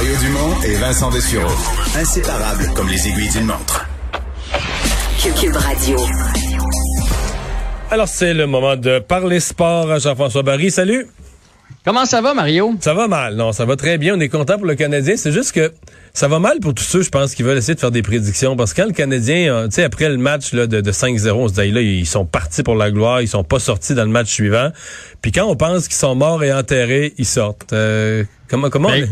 Mario Dumont et Vincent Dessureau. Inséparables comme les aiguilles d'une montre. Cube Radio. Alors, c'est le moment de parler sport. Jean-François Barry, salut. Comment ça va, Mario? Ça va mal. Non, ça va très bien. On est content pour le Canadien. C'est juste que ça va mal pour tous ceux, je pense, qui veulent essayer de faire des prédictions. Parce que quand le Canadien, euh, tu sais, après le match là, de, 5-0, on se dit, là, ils sont partis pour la gloire. Ils sont pas sortis dans le match suivant. Puis quand on pense qu'ils sont morts et enterrés, ils sortent. Euh, comment, comment? Ben,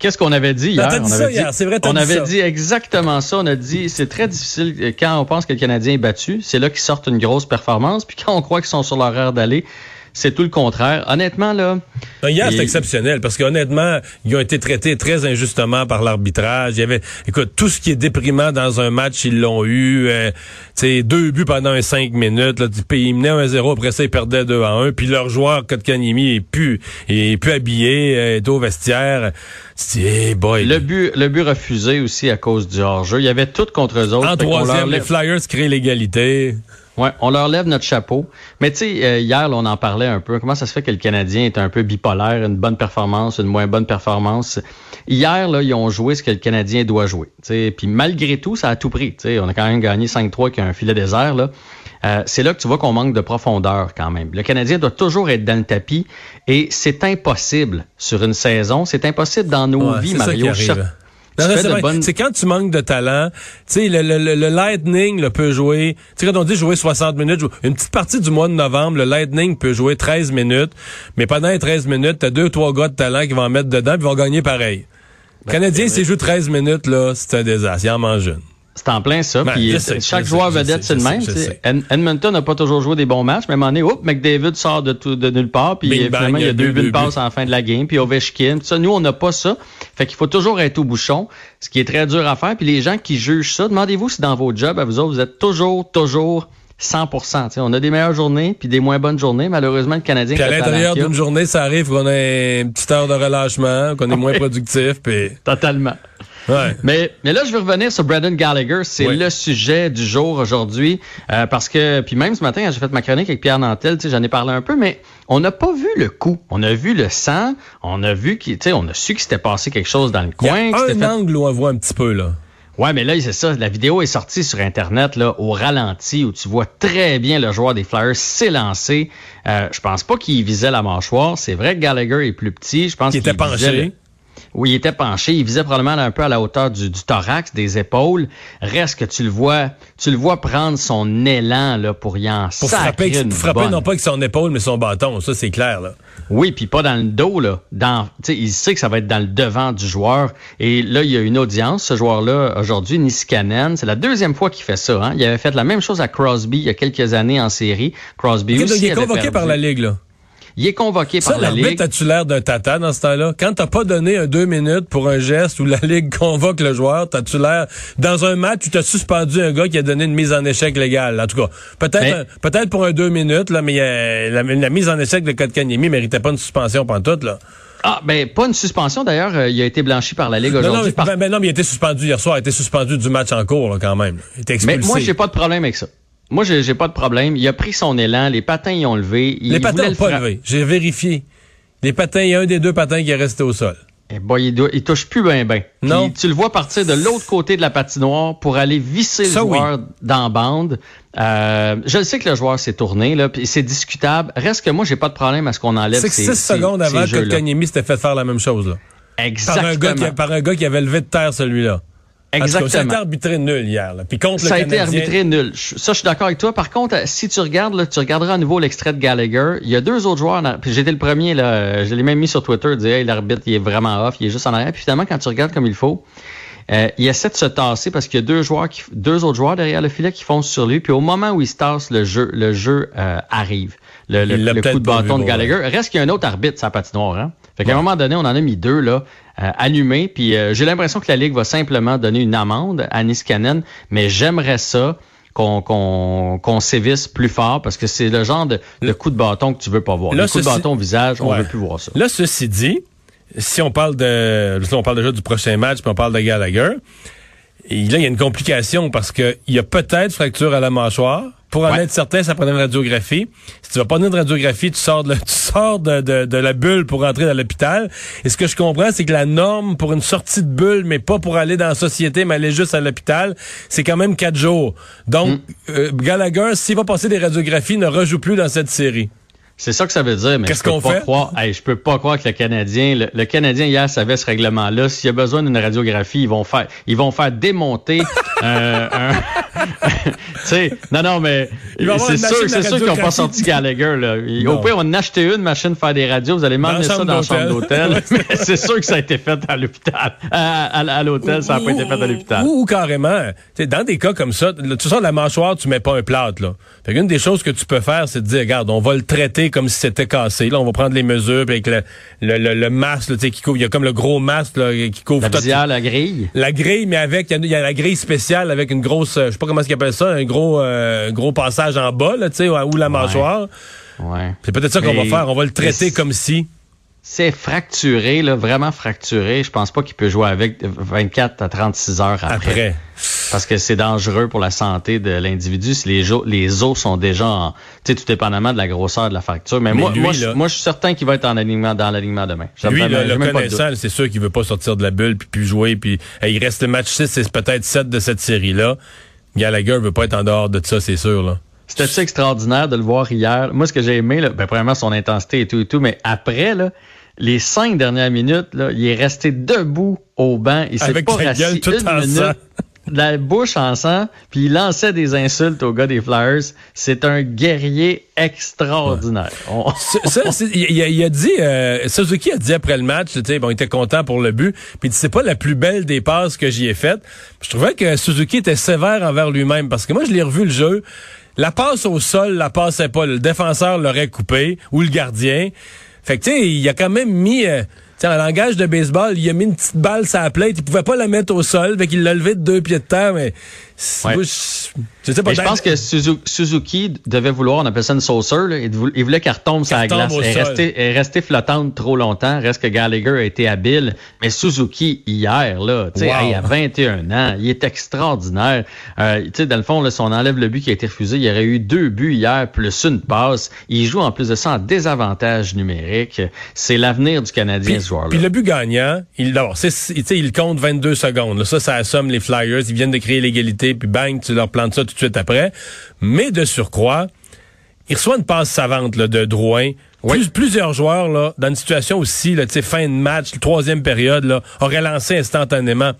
qu'est-ce qu'on avait dit hier? on avait dit, vrai, on avait dit exactement ça. On a dit, c'est très difficile euh, quand on pense que le Canadien est battu. C'est là qu'ils sortent une grosse performance. Puis quand on croit qu'ils sont sur leur heure d'aller, c'est tout le contraire. Honnêtement, là. hier, c'est exceptionnel parce qu'honnêtement, ils ont été traités très injustement par l'arbitrage. Il y avait, écoute, tout ce qui est déprimant dans un match, ils l'ont eu. Euh, deux buts pendant un cinq minutes. Là, ils menaient 1-0, après ça, ils perdaient 2 à 1. Puis leur joueur, Kotkaniemi, est plus, est plus habillé, euh, est au vestiaire. C'est boy. Le but, le but refusé aussi à cause du hors-jeu. Il y avait tout contre eux autres. En troisième, les Flyers créent l'égalité. Ouais, on leur lève notre chapeau. Mais tu sais, euh, hier, on en parlait un peu. Comment ça se fait que le Canadien est un peu bipolaire, une bonne performance, une moins bonne performance? Hier, là, ils ont joué ce que le Canadien doit jouer. Puis malgré tout, ça a tout pris. sais, on a quand même gagné 5-3 qui a un filet désert. Là. Euh, c'est là que tu vois qu'on manque de profondeur quand même. Le Canadien doit toujours être dans le tapis et c'est impossible sur une saison. C'est impossible dans nos vies, Mario. C'est quand tu manques de talent. Tu sais, le, le, le, Lightning le peut jouer. Tu sais, quand on dit jouer 60 minutes, une petite partie du mois de novembre, le Lightning peut jouer 13 minutes. Mais pendant les 13 minutes, t'as deux, trois gars de talent qui vont en mettre dedans et vont gagner pareil. Ben, Canadien, s'il joue 13 minutes, là, c'est un désastre. Il en mange une. C'est en plein ça. Ben, puis chaque joueur vedette, c'est le même. Edmonton n'a pas toujours joué des bons matchs, mais à un moment donné, oups, McDavid sort de, tout, de nulle part, puis finalement, il y a deux buts de passe en fin de la game, puis Ovechkin. Tout ça, nous, on n'a pas ça. Fait qu'il faut toujours être au bouchon, ce qui est très dur à faire. Puis les gens qui jugent ça, demandez-vous si dans vos jobs, à vous autres, vous êtes toujours, toujours 100% on a des meilleures journées puis des moins bonnes journées. Malheureusement, le Canadien... Puis à l'intérieur d'une journée, ça arrive qu'on ait une petite heure de relâchement, qu'on est moins productif. Puis... Totalement. Mais, mais là, je veux revenir sur Brendan Gallagher. C'est le sujet du jour aujourd'hui. Euh, parce que, puis même ce matin, j'ai fait ma chronique avec Pierre Nantel, j'en ai parlé un peu, mais on n'a pas vu le coup. On a vu le sang. On a vu qu'il, on a su qu'il s'était passé quelque chose dans le coin. Il y a un angle où on voit un petit peu, là. Ouais, mais là, c'est ça. La vidéo est sortie sur Internet, là, au ralenti, où tu vois très bien le joueur des Flyers s'élancer. Euh, je pense pas qu'il visait la mâchoire. C'est vrai que Gallagher est plus petit. Je pense qu'il était penché où il était penché. Il visait probablement un peu à la hauteur du, thorax, des épaules. Reste que tu le vois, tu le vois prendre son élan là pour y en pour frapper, frapper non pas avec son épaule mais son bâton, ça c'est clair là. Oui, puis pas dans le dos là, dans il sait que ça va être dans le devant du joueur et là il y a une audience ce joueur-là aujourd'hui Niskanen, c'est la deuxième fois qu'il fait ça hein. Il avait fait la même chose à Crosby il y a quelques années en série. Crosby aussi il est convoqué par la ligue là. Il est convoqué par la Ligue. as-tu l'air d'un tata dans ce temps-là? Quand t'as pas donné un deux minutes pour un geste où la Ligue convoque le joueur, t'as-tu l'air dans un match où t'as suspendu un gars qui a donné une mise en échec légale? En tout cas, peut-être peut-être pour un deux minutes, là, mais la, mise en échec de Kotkaniemi méritait pas une suspension pendant toute, là. Ah, ben, pas une suspension. D'ailleurs, euh, il a été blanchi par la Ligue aujourd'hui. Non, mais, ben, non, mais il a été suspendu hier soir. Il a été suspendu du match en cours, quand même. Il était expulsé. Mais moi, j'ai pas de problème avec ça. Moi, j'ai pas de problème. Il a pris son élan, les patins y ont levé. les patins n'ont pas levé. J'ai vérifié. Les patins, il y a un des deux patins qui est resté au sol. Eh ben, il, touche plus bien ben. Non. tu le vois partir de l'autre côté de la patinoire pour aller visser le joueur dans la bande. Euh, je sais que le joueur s'est tourné, là, puis c'est discutable. Reste que moi, j'ai pas de problème à ce qu'on enlève C'est que 6 secondes avant que Kanyemi s'était fait faire la même chose. Là. Exactement. Par un, gars qui, par un gars qui avait levé de terre celui-là. Exactement. ça a été arbitré nul hier. Puis contre ça a été arbitré nul. Ça, je suis d'accord avec toi. Par contre, si tu regardes, là, tu regarderas à nouveau l'extrait de Gallagher. Il y a deux autres joueurs. Puis j'étais le premier. là. Je l'ai même mis sur Twitter. Dire, hey, l'arbitre, il est vraiment off. Il est juste en arrière. Puis finalement, quand tu regardes comme il faut, euh, il essaie de se tasser parce qu'il y a deux joueurs, qui, deux autres joueurs derrière le filet qui foncent sur lui. Puis au moment où il se tasse, le jeu, le jeu euh, arrive. Le, le, coup de bâton de Gallagher. Reste qu'il y a un autre arbitre, sa patinoire. Hein? Fait qu'à un moment donné, on en a mis deux là, euh, allumés. Puis euh, j'ai l'impression que la Ligue va simplement donner une amende à Niskanen, mais j'aimerais ça qu'on qu'on sévisse plus fort parce que c'est le genre de, coup de bâton que tu veux pas voir. le coup de bâton au visage, on veut plus voir ça. Là, ceci dit, si on parle de, on parle déjà du prochain match, puis on parle de Gallagher, Et là, il y a une complication parce que il y a peut-être fracture à la mâchoire. Pour en Ouais. être certain, ça prenait une radiographie. Si tu vas pas donner de radiographie, tu sors, de, la- tu sors de, de- de la bulle pour entrer dans l'hôpital. Et ce que je comprends, c'est que la norme pour une sortie de bulle, mais pas pour aller dans la société, mais aller juste à l'hôpital, c'est quand même quatre jours. Donc, euh, Gallagher, s'il va passer des radiographies, ne rejoue plus dans cette série. C'est ça que ça veut dire, mais je peux pas fait? croire. Hey, je peux pas croire que le Canadien, le, le Canadien hier savait ce règlement-là. S'il y a besoin d'une radiographie, ils vont faire, ils vont faire démonter euh, un. tu sais, non, non, mais c'est une sûr, c'est sûr qu'ils n'ont pas sorti Gallagher. Là. Au pire, on en a acheté une machine pour faire des radios. Vous allez m'emmener ça dans la chambre d'hôtel. mais c'est sûr que ça a été fait à l'hôpital, à, à- à l'hôtel. Ça n'a pas été fait à l'hôpital. Ou, ou carrément, dans des cas comme ça, tu sors de la mâchoire, tu mets pas un plâtre. Là. Fait qu'une des choses que tu peux faire, c'est de dire, regarde, on va le traiter comme si c'était cassé. Là, on va prendre les mesures puis avec le, le, le, le masque là, tu sais, qui couvre. Il y a comme le gros masque là, qui couvre La visière, la grille. la grille, mais avec, il y a- il y, a la grille spéciale avec une grosse, euh, je sais pas comment ils appellent ça, un gros, euh, gros passage en bas, là, tu sais, ou la mâchoire. Ouais. C'est peut-être ça qu'on va faire. On va le traiter comme si. C'est fracturé, là, vraiment fracturé. Je pense pas qu'il peut jouer avec 24 à 36 heures après. Après. Parce que c'est dangereux pour la santé de l'individu si les, os sont déjà en, tu sais, tout dépendamment de la grosseur de la fracture. Mais, Mais moi, lui, moi, je, là- moi, je suis certain qu'il va être en alignement, dans l'alignement demain. Lui, le doute. connaissant, c'est sûr qu'il veut pas sortir de la bulle puis plus jouer. Puis hey, il reste le match 6, c'est peut-être 7 de cette série-là. Gallagher veut pas être en dehors de ça, c'est sûr. Là. C'était extraordinaire de le voir hier? Moi, ce que j'ai aimé, là, ben, premièrement, son intensité et tout et tout, mais après, là, les cinq dernières minutes, là, il est resté debout au banc. Il s'est Avec pas rassis une en minute. La bouche en sang, puis il lançait des insultes au gars des Flyers. C'est un guerrier extraordinaire. On- Ça, il, a, il a dit, euh, Suzuki a dit après le match, tu sais, bon, il était content pour le but, puis il dit c'est pas la plus belle des passes que j'y ai faites. Je trouvais que Suzuki était sévère envers lui-même parce que moi je l'ai revu le jeu, la passe au sol, la passait pas, le défenseur l'aurait coupé ou le gardien. Fait que tu sais, il a quand même mis euh, tu sais, en langage de baseball, il a mis une petite balle sur la plate, il pouvait pas la mettre au sol, fait qu'il l'a levé de deux pieds de terre, mais Ouais. je, sais pas. Je pense que Suzu- Suzuki devait vouloir, on appelle ça une saucer, là, il, vou- il voulait qu'elle retombe sur la glace. Elle est, restée, elle est restée flottante trop longtemps. Reste que Gallagher a été habile. Mais Suzuki, hier, là, tu sais, Wow. hey, à 21 ans, il est extraordinaire. Euh, tu sais, dans le fond, là, si on enlève le but qui a été refusé, il y aurait eu deux buts hier, plus une passe. Il joue en plus de ça en désavantage numérique. C'est l'avenir du Canadien, Puis, ce joueur-là. puis le but gagnant, il, d'abord, c'est, c'est- tu sais, il compte 22 secondes. là. Ça, ça assomme les Flyers. Ils viennent de créer l'égalité, puis bang, tu leur plantes ça tout de suite après. Mais de surcroît, il reçoit une passe savante là, de Drouin. Plus- plusieurs joueurs, là, dans une situation aussi, là, fin de match, troisième période, là, auraient lancé instantanément.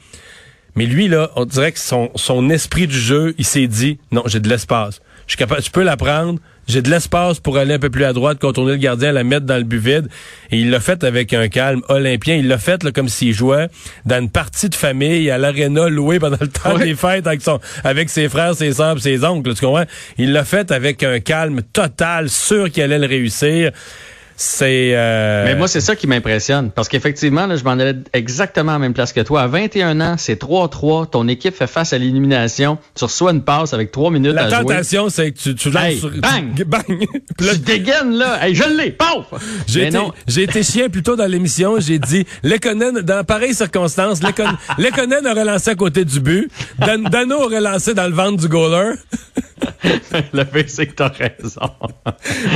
Mais lui, là, on dirait que son, son esprit du jeu, il s'est dit, non, j'ai de l'espace. Je suis capable, je peux la prendre. J'ai de l'espace pour aller un peu plus à droite, contourner le gardien, la mettre dans le but vide. Et il l'a fait avec un calme olympien. Il l'a fait là, comme s'il jouait dans une partie de famille à l'aréna louée pendant le temps Ouais. des fêtes avec son, avec ses frères, ses sœurs, ses oncles. Tu comprends? Il l'a fait avec un calme total, sûr qu'il allait le réussir. C'est. euh, Mais moi, c'est ça qui m'impressionne. Parce qu'effectivement, je m'en allais exactement à la même place que toi. À 21 ans, c'est 3-3. Ton équipe fait face à l'élimination. Tu reçois une passe avec 3 minutes la à jouer. tentation, c'est que tu, tu lances Hey, sur- bang! tu- bang! Tu dégaines, là. Hey, je l'ai! Paf! J'ai Mais été, non. j'ai été chien plus tôt dans l'émission. J'ai dit, Lekonen, dans pareilles circonstances, Lekon- Lekonen aurait lancé à côté du but. Dan- Dano aurait lancé dans le ventre du goaler. le fait, c'est que t'as raison.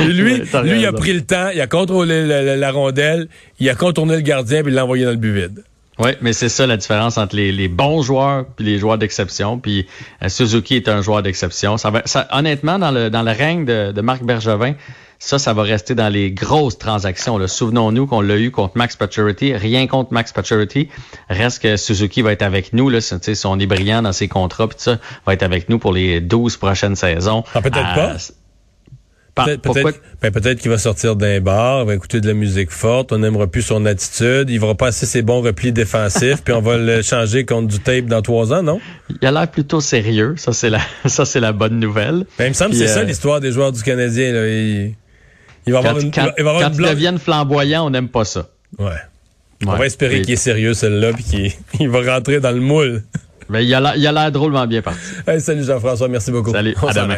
Lui, lui, il a raison. pris le temps, il a contrôlé la, la- la rondelle, il a contourné le gardien puis il l'a envoyé dans le but vide. Oui, mais c'est ça la différence entre les, les bons joueurs puis les joueurs d'exception. Puis euh, Suzuki est un joueur d'exception. Ça honnêtement, dans le dans le règne de, de Marc Bergevin, ça, ça va rester dans les grosses transactions. Souvenons-nous qu'on l'a eu contre Max Pacioretty. Rien contre Max Pacioretty. Reste que Suzuki va être avec nous. Là, si, on est brillant dans ses contrats, puis ça, va être avec nous pour les 12 prochaines saisons. Ah, peut-être Euh, pas. Peut-être, ben, peut-être qu'il va sortir d'un bar, il va écouter de la musique forte, on n'aimera plus son attitude, il va passer ses bons replis défensifs, puis on va le changer contre du tape dans trois ans, non? Il a l'air plutôt sérieux. Ça, c'est la, ça, c'est la bonne nouvelle. Ben, il me semble que c'est ça euh, l'histoire des joueurs du Canadien. Là. Il, il va Quand, avoir une, quand- il va avoir quand une ils blonde- deviennent flamboyants, on n'aime pas ça. Ouais. On va espérer Et- qu'il est sérieux, celle-là, puis qu'il il va rentrer dans le moule. Mais il a l'air- il a l'air drôlement bien parti. Hey, salut Jean-François, merci beaucoup. Salut, On à demain.